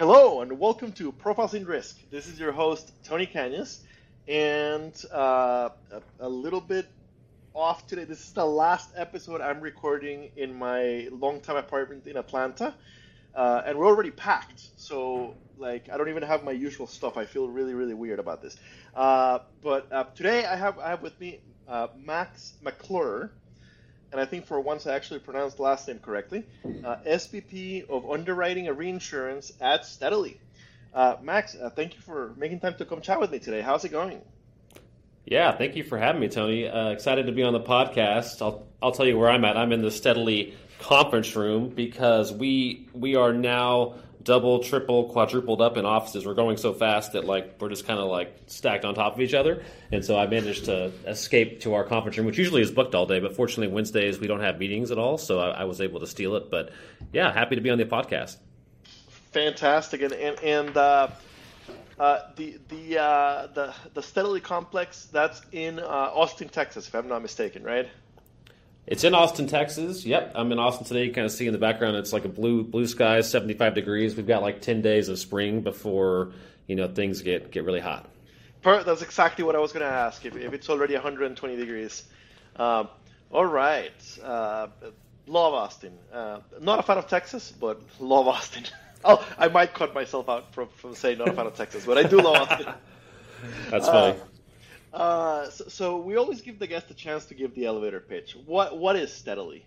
Hello and welcome to Profiles in Risk. This is your host Tony Cañas, and uh, a, a, little bit off today. This is the last episode I'm recording in my long-time apartment in Atlanta, uh, and we're already packed. So like I don't even have my usual stuff. I feel really really weird about this. Uh, but uh, today I have I have with me uh, Max McClure and I think for once I actually pronounced the last name correctly, uh, SVP of Underwriting and Reinsurance at Steadily. Uh, Max, uh, thank you for making time to come chat with me today. How's it going? Yeah, thank you for having me, Tony. Uh, excited to be on the podcast. I'll I'll tell you where I'm at. I'm in the Steadily conference room because we we are now double, triple, quadrupled up in offices. We're going so fast that like we're just kind of like stacked on top of each other. And so I managed to escape to our conference room, which usually is booked all day, but fortunately Wednesdays we don't have meetings at all, so I, I was able to steal it. But yeah, happy to be on the podcast. Fantastic, and and, and uh, uh, the the uh, the the Steadily complex that's in uh, Austin, Texas, if I'm not mistaken, right? It's in Austin, Texas. Yep, I'm in Austin today. You kind of see in the background, it's like a blue blue sky, 75 degrees. We've got like 10 days of spring before you know things get get really hot. That's exactly what I was going to ask. If, if it's already 120 degrees. Um, all right. Uh, love Austin. Uh, not a fan of Texas, but love Austin. oh, I might cut myself out from, from saying not a fan of Texas, but I do love Austin. That's funny. Uh, so, so, we always give the guest a chance to give the elevator pitch. What what is steadily?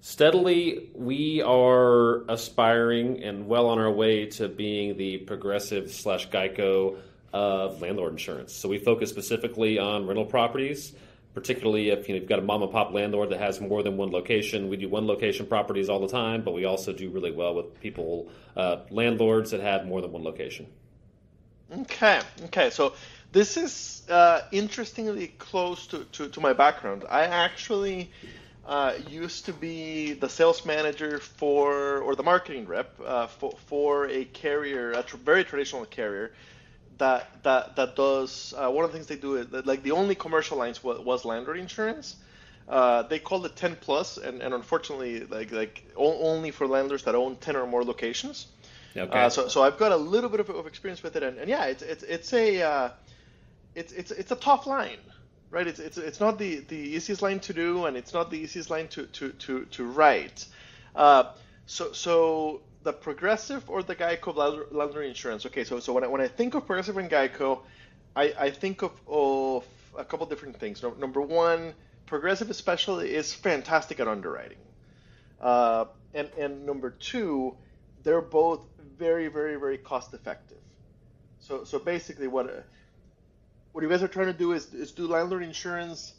Steadily, we are aspiring and well on our way to being the progressive slash Geico of landlord insurance. So we focus specifically on rental properties, particularly if you know, you've got a mom and pop landlord that has more than one location. We do one location properties all the time, but we also do really well with people, uh, landlords that have more than one location. Okay, okay. So this is uh, interestingly close to, to, to, my background. I actually uh, used to be the sales manager for, or the marketing rep uh, for, for a carrier, a tr- very traditional carrier that that that does uh, one of the things they do is that, like the only commercial lines was, was landlord insurance. Uh, they called it 10 plus, and, and unfortunately, like like only for landlords that own 10 or more locations. Okay. Uh, so, so I've got a little bit of, of experience with it, and, and yeah, it's it's it's a uh, it's it's it's a tough line, right? It's it's it's not the the easiest line to do, and it's not the easiest line to to to to write. Uh, so so the Progressive or the Geico landlord insurance. Okay, so so when I when I think of Progressive and Geico, I I think of of a couple different things. No, number one, Progressive especially is fantastic at underwriting, uh, and and number two, they're both very very very cost effective. So so basically what what you guys are trying to do is, is do landlord insurance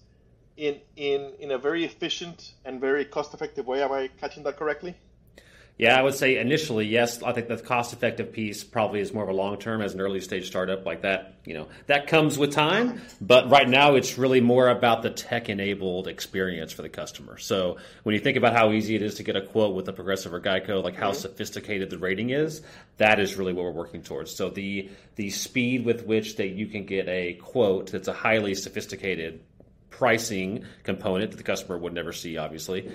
in in in a very efficient and very cost effective way. Am I catching that correctly? Yeah, I would say initially, yes. I think the cost effective piece probably is more of a long term as an early stage startup like that. You know, that comes with time, but right now it's really more about the tech enabled experience for the customer. So when you think about how easy it is to get a quote with a Progressive or Geico, like how mm-hmm. sophisticated the rating is, that is really what we're working towards. So the the speed with which that you can get a quote that's a highly sophisticated pricing component that the customer would never see, obviously,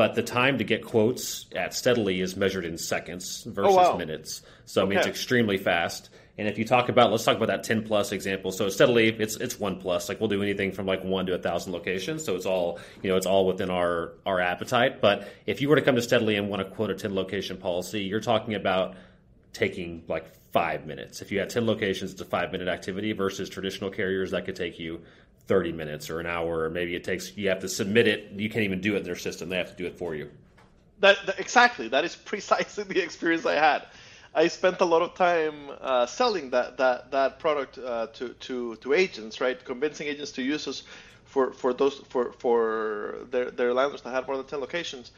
but the time to get quotes at steadily is measured in seconds versus oh, wow. minutes. So I mean, it's extremely fast. And if you talk about, let's talk about that 10 plus example. So steadily, it's it's one plus. Like we'll do anything from like one to a thousand locations. So it's all you know, it's all within our our appetite. But if you were to come to steadily and want to quote a 10 location policy, you're talking about taking like five minutes. If you had 10 locations, it's a five minute activity versus traditional carriers that could take you 30 minutes or an hour, or maybe it takes, you have to submit it. You can't even do it in their system. They have to do it for you. That, that exactly. That is precisely the experience I had. I spent a lot of time uh, selling that that that product uh, to to to agents, right? Convincing agents to use us for for those for for their their landlords that had more than ten locations,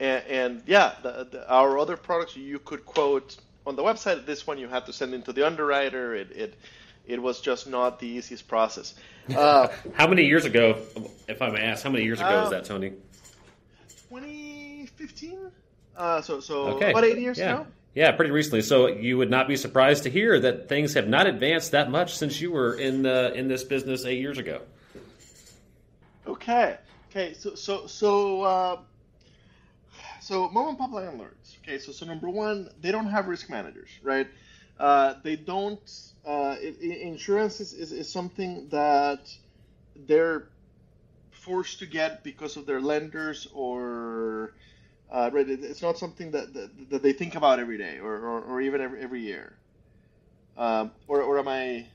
and, and yeah, the, the, our other products you could quote on the website. This one you had to send into the underwriter. It it it was just not the easiest process. Uh, how many years ago, if I may ask, how many years ago uh, was that, Tony? 2015. Uh, so so okay. about eight years yeah. ago. Yeah, pretty recently. So you would not be surprised to hear that things have not advanced that much since you were in the in this business eight years ago. Okay. Okay. So so so uh, So mom and pop landlords. Okay, so so number one, they don't have risk managers, right? Uh, they don't. Uh, it, insurance is, is, is something that they're forced to get because of their lenders or uh, right. It's not something that, that, that they think about every day or, or, or even every, every year. Um, or, or am I?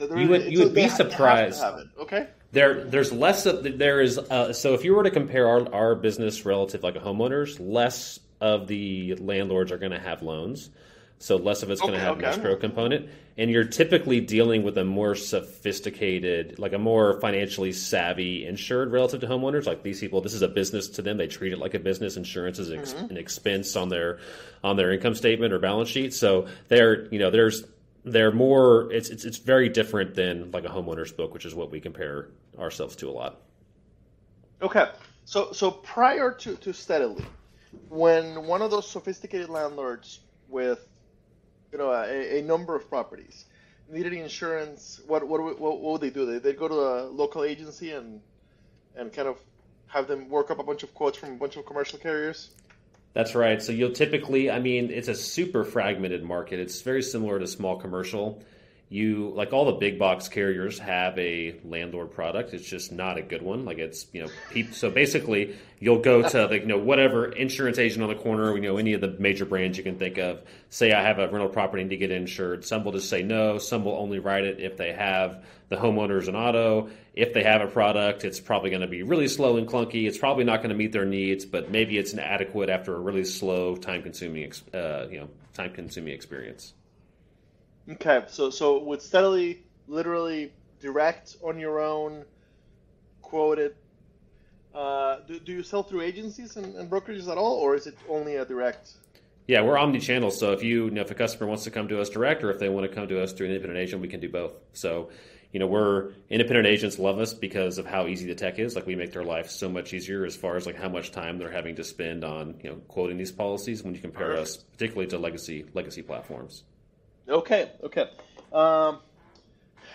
You would you would be surprised. Okay. There there's less of there is uh, so if you were to compare our our business relative like a homeowner's, less of the landlords are going to have loans. So less of it's okay, going to have okay. an escrow component, and you're typically dealing with a more sophisticated, like a more financially savvy insured relative to homeowners. Like these people, this is a business to them; they treat it like a business. Insurance is mm-hmm. an expense on their on their income statement or balance sheet. So they're you know there's they're more it's, it's it's very different than like a homeowner's book, which is what we compare ourselves to a lot. Okay, so so prior to to steadily, when one of those sophisticated landlords with you know a, a number of properties needed insurance, what what what, what would they do? They they'd go to a local agency and and kind of have them work up a bunch of quotes from a bunch of commercial carriers. That's right. So you'll typically, I mean, it's a super fragmented market. It's very similar to small commercial. You like all the big box carriers have a landlord product. It's just not a good one. Like it's you know, peop- so basically you'll go to like you know whatever insurance agent on the corner, you know any of the major brands you can think of. Say I have a rental property to get insured. Some will just say no. Some will only write it if they have the homeowners and auto. If they have a product, it's probably going to be really slow and clunky. It's probably not going to meet their needs, but maybe it's inadequate after a really slow, time consuming, uh, you know, time consuming experience. Okay, so so with steadily, literally direct on your own, quoted. Uh, do, do you sell through agencies and, and brokerages at all, or is it only a direct? Yeah, we're omni-channel. So if you, you know, if a customer wants to come to us direct, or if they want to come to us through an independent agent, we can do both. So you know, we're independent agents love us because of how easy the tech is. Like we make their life so much easier as far as like how much time they're having to spend on, you know, quoting these policies when you compare Perfect. us particularly to legacy legacy platforms. Okay, okay. Um,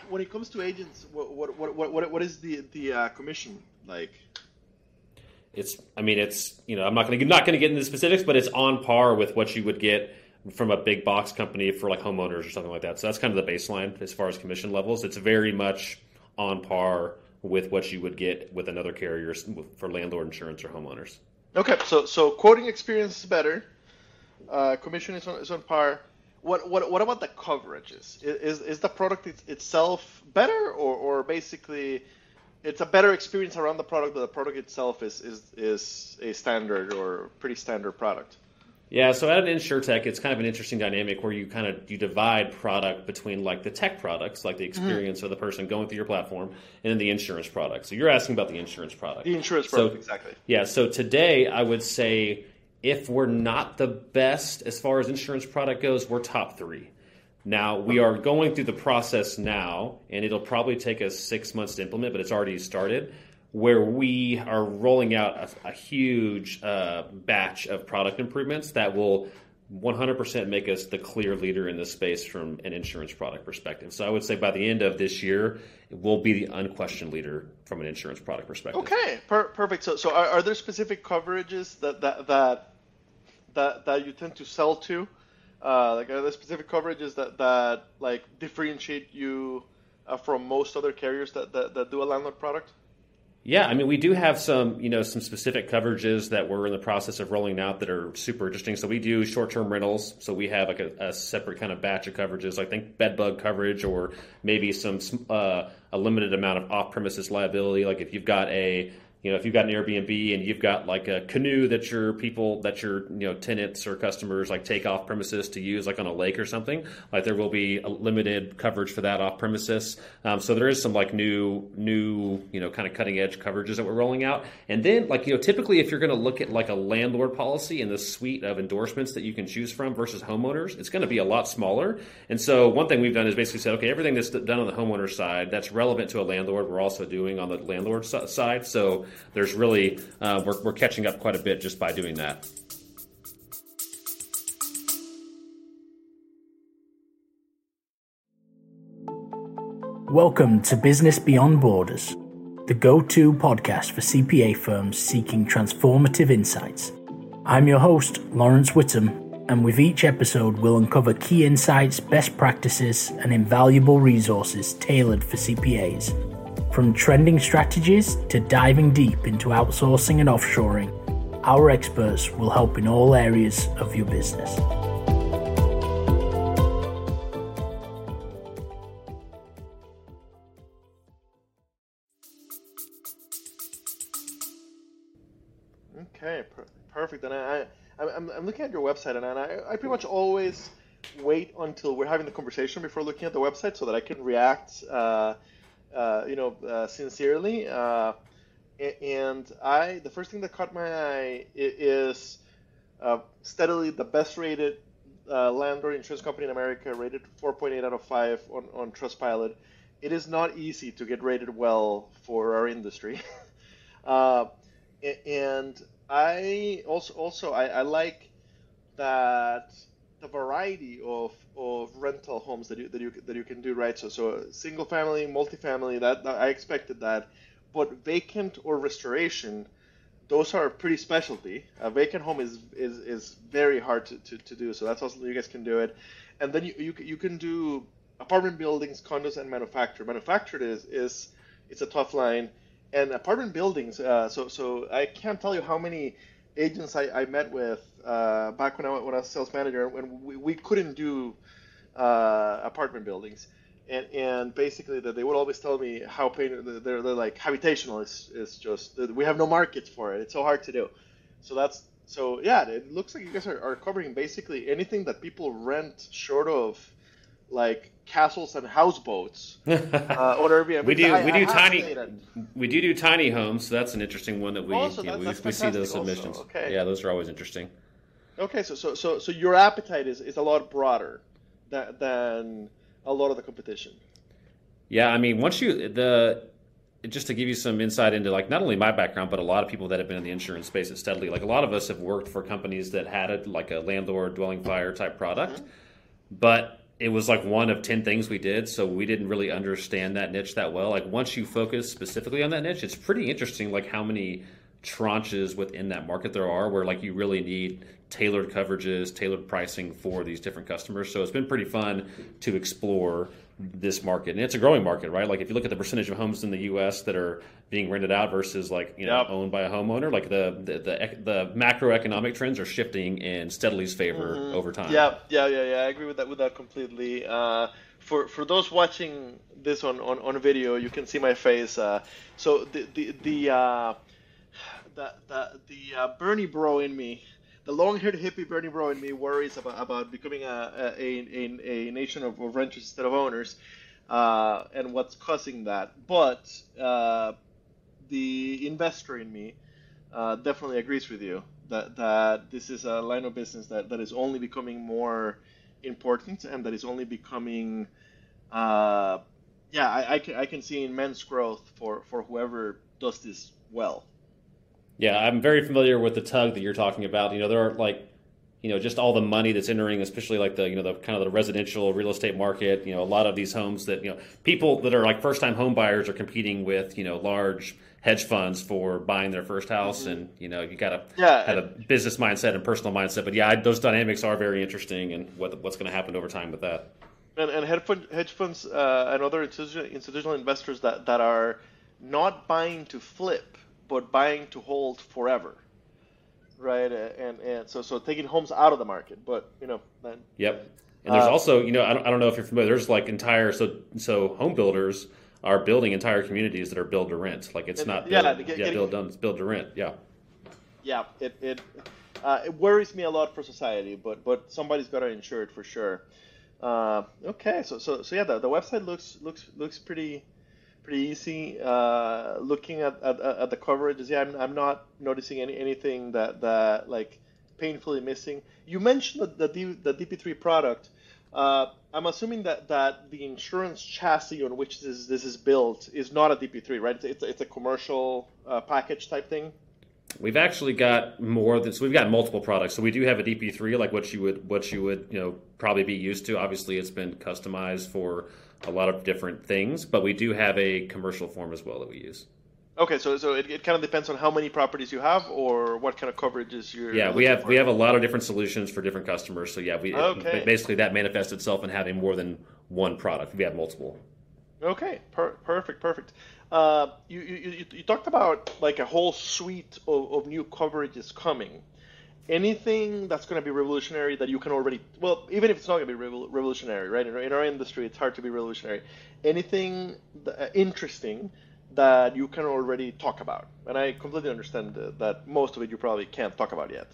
when it comes to agents, what what what what, what is the the uh, commission like? It's, I mean, it's you know, I'm not going to not going to get into the specifics, but it's on par with what you would get from a big box company for like homeowners or something like that. So that's kind of the baseline as far as commission levels. It's very much on par with what you would get with another carrier for landlord insurance or homeowners. Okay, so so quoting experience is better. Uh, commission is on, is on par. What, what what about the coverages? Is is the product itself better, or, or basically it's a better experience around the product, but the product itself is is is a standard or pretty standard product? Yeah, so at an insurtech, it's kind of an interesting dynamic where you kind of you divide product between like the tech products, like the mm-hmm. experience mm-hmm. of the person going through your platform, and then the insurance product. So you're asking about the insurance product. The insurance product, so, exactly. Yeah. So today, I would say if we're not the best as far as insurance product goes, we're top three. Now we are going through the process now, and it'll probably take us six months to implement, but it's already started where we are rolling out a, a huge uh, batch of product improvements that will 100% make us the clear leader in this space from an insurance product perspective. So I would say by the end of this year, we'll be the unquestioned leader from an insurance product perspective. Okay, per- perfect. So, so are, are, there specific coverages that that that that, that you tend to sell to? Uh, like, are there specific coverages that that like differentiate you uh, from most other carriers that, that that do a landlord product? Yeah, I mean, we do have some, you know, some specific coverages that we're in the process of rolling out that are super interesting. So we do short-term rentals. So we have like a, a separate kind of batch of coverages. I think bed bug coverage, or maybe some uh, a limited amount of off-premises liability. Like if you've got a you know, if you've got an Airbnb and you've got like a canoe that your people, that your you know tenants or customers like take off premises to use, like on a lake or something, like there will be a limited coverage for that off premises. Um, so there is some like new, new, you know, kind of cutting edge coverages that we're rolling out. And then like you know, typically if you're going to look at like a landlord policy and the suite of endorsements that you can choose from versus homeowners, it's going to be a lot smaller. And so one thing we've done is basically said, okay, everything that's done on the homeowner side that's relevant to a landlord, we're also doing on the landlord side. So there's really uh, we're, we're catching up quite a bit just by doing that. Welcome to Business Beyond Borders, the go to podcast for CPA firms seeking transformative insights. I'm your host, Lawrence Whittam, and with each episode, we'll uncover key insights, best practices, and invaluable resources tailored for CPAs. From trending strategies to diving deep into outsourcing and offshoring, our experts will help in all areas of your business. Okay, per- perfect. And I, I, I'm, I'm looking at your website, and I, I pretty much always wait until we're having the conversation before looking at the website so that I can react, uh, uh, you know, uh, sincerely. Uh, and I, the first thing that caught my eye is uh, steadily the best rated landlord insurance company in America, rated 4.8 out of 5 on, on Trustpilot. It is not easy to get rated well for our industry. and I also also I, I, like that the variety of, of rental homes that you that you that you can do right. So so single family, multifamily. That, that I expected that, but vacant or restoration, those are pretty specialty. A vacant home is is, is very hard to, to, to do. So that's also you guys can do it, and then you you, you can do apartment buildings, condos, and manufactured. Manufactured is is it's a tough line and apartment buildings. Uh, so so I can't tell you how many agents I, I met with uh, back when I when I was sales manager when we, we couldn't do uh, apartment buildings. And, and basically they would always tell me how pain they're, they're like habitational is, is just we have no markets for it it's so hard to do so that's so yeah it looks like you guys are, are covering basically anything that people rent short of like castles and houseboats uh, on Airbnb. we do I, we do tiny we do do tiny homes. So that's an interesting one that we Also, you know, we, see those submissions. Okay. Yeah, those are always interesting. Okay, so so so so your appetite is, is a lot broader than, than a lot of the competition. Yeah, I mean, once you the just to give you some insight into like not only my background, but a lot of people that have been in the insurance space at steadily. Like a lot of us have worked for companies that had a, like a landlord dwelling fire type product, mm-hmm. but it was like one of 10 things we did so we didn't really understand that niche that well like once you focus specifically on that niche it's pretty interesting like how many tranches within that market there are where like you really need tailored coverages tailored pricing for these different customers so it's been pretty fun to explore this market and it's a growing market right like if you look at the percentage of homes in the us that are being rented out versus like you know Yep. owned by a homeowner like the the, the, the macroeconomic trends are shifting in steadily's favor over time Yeah, yeah, yeah, yeah. I agree with that with that completely. Uh, for for those watching this on, on, on video, you can see my face. Uh, so the the the uh, the the, the uh, Bernie bro in me, the long-haired hippie Bernie bro in me, worries about about becoming a a, a, a nation of, renters instead of owners, uh, and what's causing that. But uh, the investor in me uh, definitely agrees with you that that this is a line of business that, that is only becoming more important and that is only becoming uh, yeah I, I, can, I can see immense growth for, for whoever does this well Yeah, I'm very familiar with the tug that you're talking about. You know, there are like, you know, just all the money that's entering, especially like the, you know, the kind of the residential real estate market. You know, a lot of these homes that, you know, people that are like first time home buyers are competing with, you know, large hedge funds for buying their first house. And, you know, you got to Yeah, have a business mindset and personal mindset. But yeah, I, those dynamics are very interesting and what, what's going to happen over time with that. and, and hedge, fund, hedge funds uh, and other institutional, institutional investors that, that are not buying to flip but buying to hold forever right and and so so taking homes out of the market but you know then Yep. And there's Uh, also, you know, I don't, I don't know if you're familiar. There's like entire so so home builders are building entire communities that are build to rent. Like it's And- not yeah, build, to get- yeah, getting- build done. It's build to rent. Yeah. yeah, it it uh, it worries me a lot for society, but but somebody's got to insure it for sure. Uh, okay, so so so yeah, the, the website looks looks looks pretty pretty easy. Uh, looking at, at, at the coverages, yeah, I'm, I'm not noticing any anything that that like painfully missing. You mentioned the the, the DP3 product. Uh, I'm assuming that, that the insurance chassis on which this this is built is not a DP3, right? It's it's, it's a commercial uh, package type thing. We've actually got more than so we've got multiple products. So we do have a DP3, like what you would what you would you know probably be used to. Obviously, it's been customized for a lot of different things, but we do have a commercial form as well that we use. Okay, so so it, it kind of depends on how many properties you have or what kind of coverages you're. Yeah, we have for. we have a lot of different solutions for different customers. So yeah, we okay. basically that manifests itself in having more than one product. We have multiple. Okay, per- perfect, perfect. Uh, you, you you talked about like a whole suite of, of new coverages coming. Anything that's going to be revolutionary that you can already well, even if it's not going to be revolutionary, right? In, our industry, it's hard to be revolutionary. Anything uh, interesting that you can already talk about. And I completely understand that most of it you probably can't talk about yet.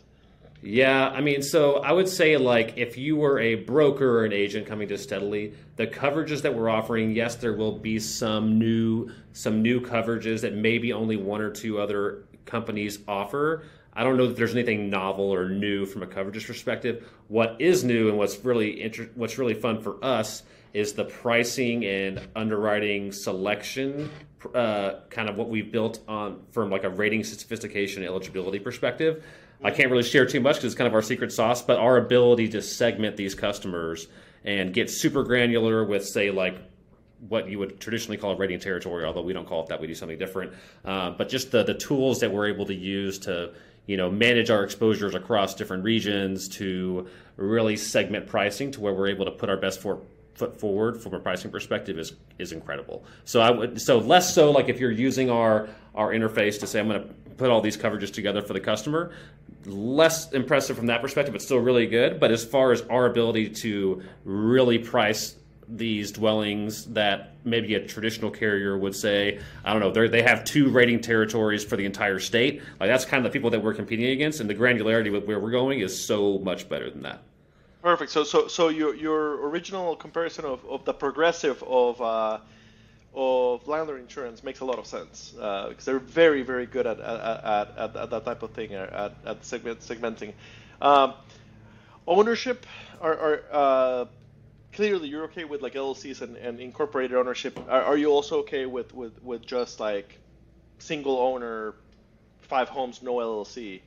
Yeah, I mean, so I would say like if you were a broker or an agent coming to Steadily, the coverages that we're offering, yes, there will be some new some new coverages that maybe only one or two other companies offer. I don't know that there's anything novel or new from a coverages perspective. What is new and what's really inter- what's really fun for us is the pricing and underwriting selection uh, kind of what we've built on from like a rating sophistication eligibility perspective. I can't really share too much because it's kind of our secret sauce, but our ability to segment these customers and get super granular with, say, like what you would traditionally call rating territory, although we don't call it that, we do something different. Uh, but just the the tools that we're able to use to you know manage our exposures across different regions to really segment pricing to where we're able to put our best for foot forward from a pricing perspective is is incredible. So I would so less so like if you're using our our interface to say I'm going to put all these coverages together for the customer, less impressive from that perspective, but still really good. But as far as our ability to really price these dwellings that maybe a traditional carrier would say, I don't know, they have two rating territories for the entire state. Like that's kind of the people that we're competing against, and the granularity with where we're going is so much better than that. Perfect. So, so, so your your original comparison of, of the progressive of uh, of landlord insurance makes a lot of sense uh, because they're very very good at at, at, at, that type of thing at, at segment segmenting. Um, ownership are, are uh, clearly you're okay with like LLCs and, and incorporated ownership. Are, are you also okay with, with, with just like single owner, five homes, no LLC?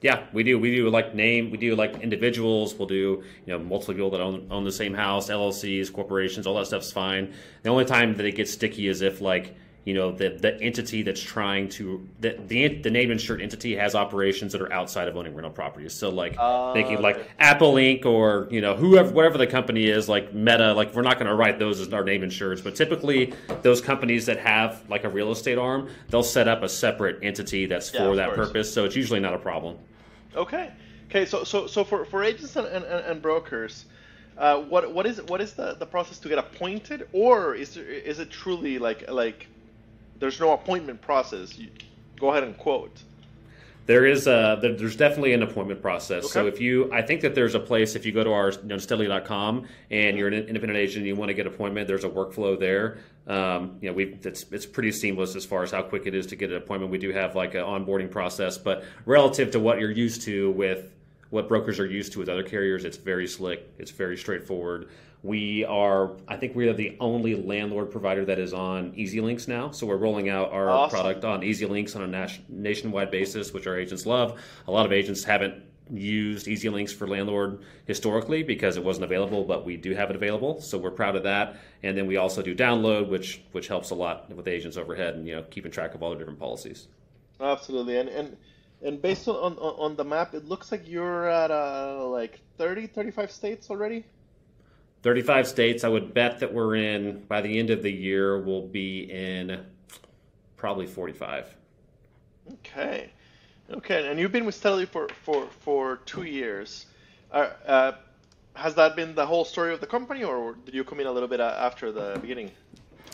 Yeah, we do. We do like name. We do like individuals. We'll do you know multiple people that own, own the same house, LLCs, corporations. All that stuff's fine. The only time that it gets sticky is if like you know the the entity that's trying to the the, the named insured entity has operations that are outside of owning rental properties. So like uh, making like Apple Inc. or you know whoever whatever the company is like Meta. Like we're not going to write those as our name insureds, but typically those companies that have like a real estate arm, they'll set up a separate entity that's for that course. purpose. So it's usually not a problem. Okay. Okay. So so so for for agents and and, and brokers. Uh, what what is what is the, the process to get appointed, or is there, is it truly like like there's no appointment process. You, go ahead and quote. There is a there's definitely an appointment process. Okay. So if you, I think that there's a place if you go to our you know, Steadily.com and you're an independent agent and you want to get an appointment, there's a workflow there. Um, you know, we it's it's pretty seamless as far as how quick it is to get an appointment. We do have like an onboarding process, but relative to what you're used to with what brokers are used to with other carriers, it's very slick. It's very straightforward. We are, I think we are the only landlord provider that is on EZLynx now. So we're rolling out our awesome. product on EZLynx on a nationwide basis, which our agents love. A lot of agents haven't used EZLynx for landlord historically because it wasn't available, but we do have it available. So we're proud of that. And then we also do download, which which helps a lot with agents overhead and you know keeping track of all the different policies. Absolutely, and and and based on on, on the map, it looks like you're at uh, like 30, 35 states already. 35 states. I would bet that we're in, by the end of the year, we'll be in probably 45. Okay. Okay. And you've been with Steadily for, for, for two years. Uh, uh, has that been the whole story of the company, or did you come in a little bit after the beginning?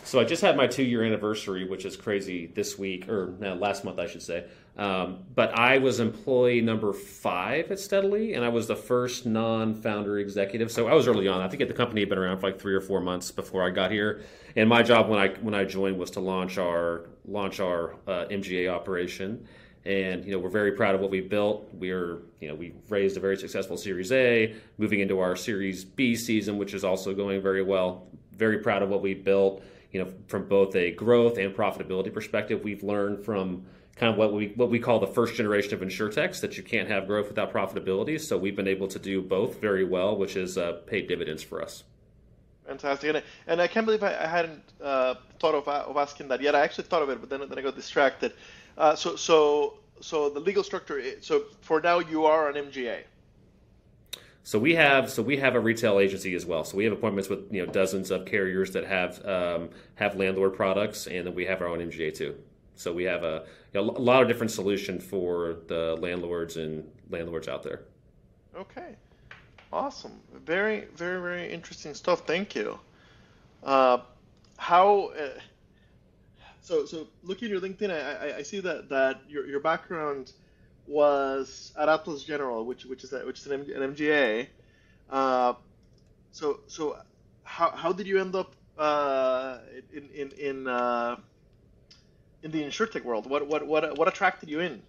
So I just had my two year anniversary, which is crazy this week, or no, last month, I should say. Um, but I was employee number five at Steadily, and I was the first non-founder executive. So I was early on. I think the company had been around for like three or four months before I got here. And my job when I when I joined was to launch our launch our uh, MGA operation. And you know we're very proud of what we built. We're you know we raised a very successful Series A, moving into our Series B season, which is also going very well. Very proud of what we built. You know from both a growth and profitability perspective, we've learned from kind of what we what we call the first generation of insurtechs that you can't have growth without profitability. So we've been able to do both very well, which has uh, paid dividends for us. Fantastic, and I, and I can't believe I, I hadn't uh, thought of, of asking that yet. I actually thought of it, but then then I got distracted. Uh, so so so the legal structure. So for now, you are an MGA. So we have so we have a retail agency as well. So we have appointments with you know dozens of carriers that have um, have landlord products, and then we have our own MGA too. So we have a, a lot of different solution for the landlords and landlords out there. Okay. Awesome. Very, very, very interesting stuff. Thank you. Uh, how? Uh, so, so looking at your LinkedIn, I, I, I, see that that your, your background was at Atlas General, which which is a, which is an, an MGA. Uh, so, so how, how did you end up uh, in in in uh, in the insurtech world? What what what what attracted you in?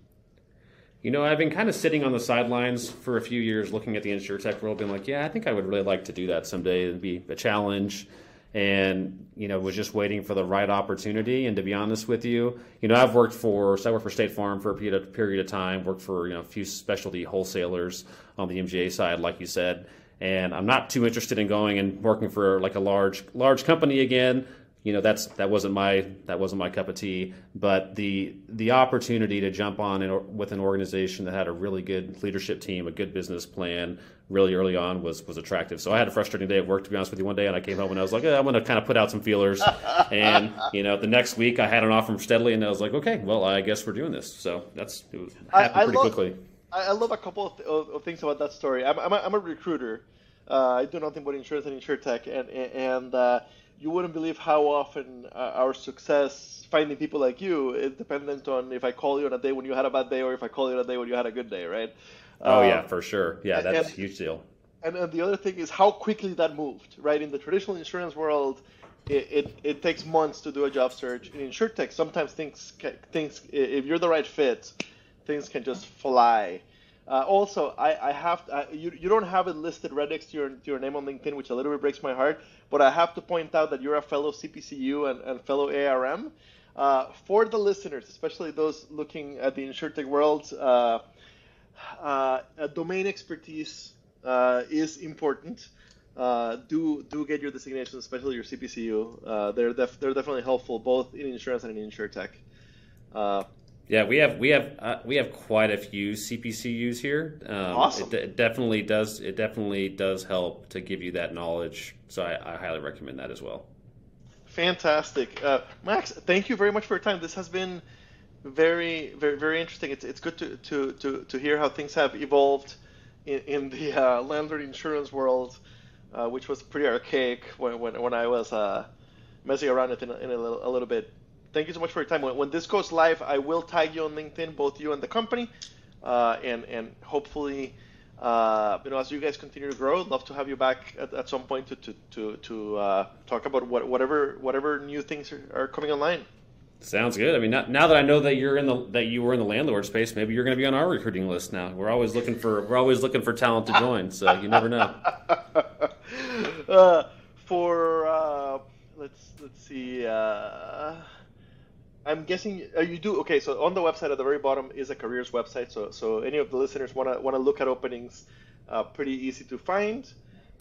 You know, I've been kind of sitting on the sidelines for a few years looking at the insurtech world, being like, yeah, I think I would really like to do that someday. It'd be a challenge. And, you know, was just waiting for the right opportunity. And to be honest with you, you know, I've worked for, so I worked for State Farm for a period of, period of time, worked for, you know, a few specialty wholesalers on the MGA side, like you said. And I'm not too interested in going and working for like a large, large company again you know that's that wasn't my that wasn't my cup of tea. But the the opportunity to jump on in, with an organization that had a really good leadership team a good business plan really early on was was attractive. So i had a frustrating day at work to be honest with you. One day and i came home and i was like eh, i'm going to kind of put out some feelers. And you know the next week i had an offer from steadily and i was like okay well i guess we're doing this. So that's it was happened I, I pretty love, quickly. I love a couple of, th- of, things about that story. I'm, I'm, a, I'm a recruiter. Uh, i do nothing but insurance and insurtech and and uh, you wouldn't believe how often uh, our success finding people like you is dependent on if I call you on a day when you had a bad day or if I call you on a day when you had a good day, right? Oh um, yeah, for sure. Yeah, that's and, a huge deal. And, and the other thing is how quickly that moved, right? In the traditional insurance world, it, it, it takes months to do a job search. In insurtech, sometimes things things if you're the right fit, things can just fly. Uh, also, I, I have to, you, you don't have it listed right next to your, to your name on LinkedIn, which a little bit breaks my heart. But I have to point out that you're a fellow CPCU and, and fellow ARM. Uh, for the listeners, especially those looking at the insurtech world, uh, uh domain expertise uh, is important. Uh, do do get your designations, especially your CPCU. they're def- they're definitely helpful both in insurance and in insurtech. Yeah, we have we have uh, we have quite a few CPCUs here. Um, awesome. It, it, definitely does it definitely does help to give you that knowledge. So I, I highly recommend that as well. Fantastic, uh, Max. Thank you very much for your time. This has been very very very interesting. It's it's good to to to, to hear how things have evolved in, in the uh, landlord insurance world, uh, which was pretty archaic when when, when I was uh, messing around with it in, in a, little, a little bit thank you so much for your time. When, when, this goes live, I will tag you on LinkedIn, both you and the company, uh, and and hopefully, uh, you know, as you guys continue to grow, I'd love to have you back at, at some point to to to, to uh, talk about what, whatever whatever new things are, are coming online. Sounds good. I mean, not, now that I know that you're in the that you were in the landlord space, maybe you're going to be on our recruiting list now. We're always looking for we're always looking for talent to join, so you never know. uh, for uh, let's let's see. I'm guessing uh, you do. Okay, so on the website at the very bottom is a careers website. So so any of the listeners want to want to look at openings, uh, pretty easy to find.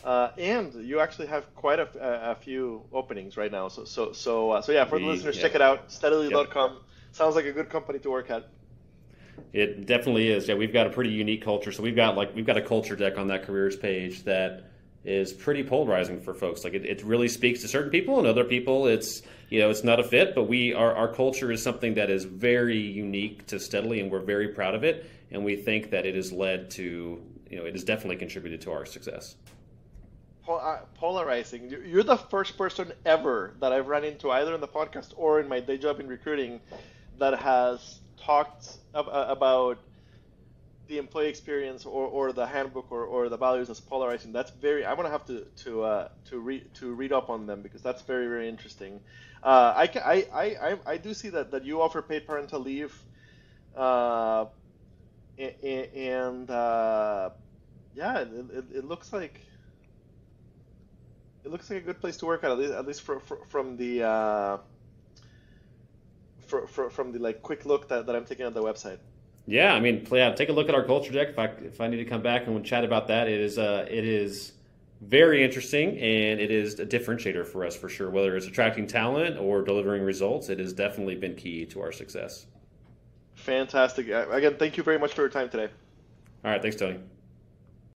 Uh, and you actually have quite a, a, few openings right now. So so so uh, so yeah, for the listeners, yeah. check it out. Steadily.com yep. sounds like a good company to work at. It definitely is. Yeah, we've got a pretty unique culture. So we've got like we've got a culture deck on that careers page that is pretty polarizing for folks. Like it, it really speaks to certain people, and other people, it's you know it's not a fit. But we our our culture is something that is very unique to Steadily, and we're very proud of it. And we think that it has led to you know it has definitely contributed to our success. Uh, polarizing. You're the first person ever that I've run into either in the podcast or in my day job in recruiting that has talked about the employee experience or, or the handbook or, or the values as polarizing. That's very. I'm gonna have to to uh, to read to read up on them because that's very very interesting. Uh, I, I, I, I do see that, that you offer paid parental leave, uh, and uh, yeah, it, it, it, looks like it looks like a good place to work at, at least, at least for, for, from the uh, for, for, from the like quick look that, that I'm taking at the website. Yeah, I mean, yeah, take a look at our culture deck. If I if I need to come back and we'll chat about that, it is uh, it is very interesting, and it is a differentiator for us for sure. Whether it's attracting talent or delivering results, it has definitely been key to our success. Fantastic. Again, thank you very much for your time today. All right, thanks, Tony.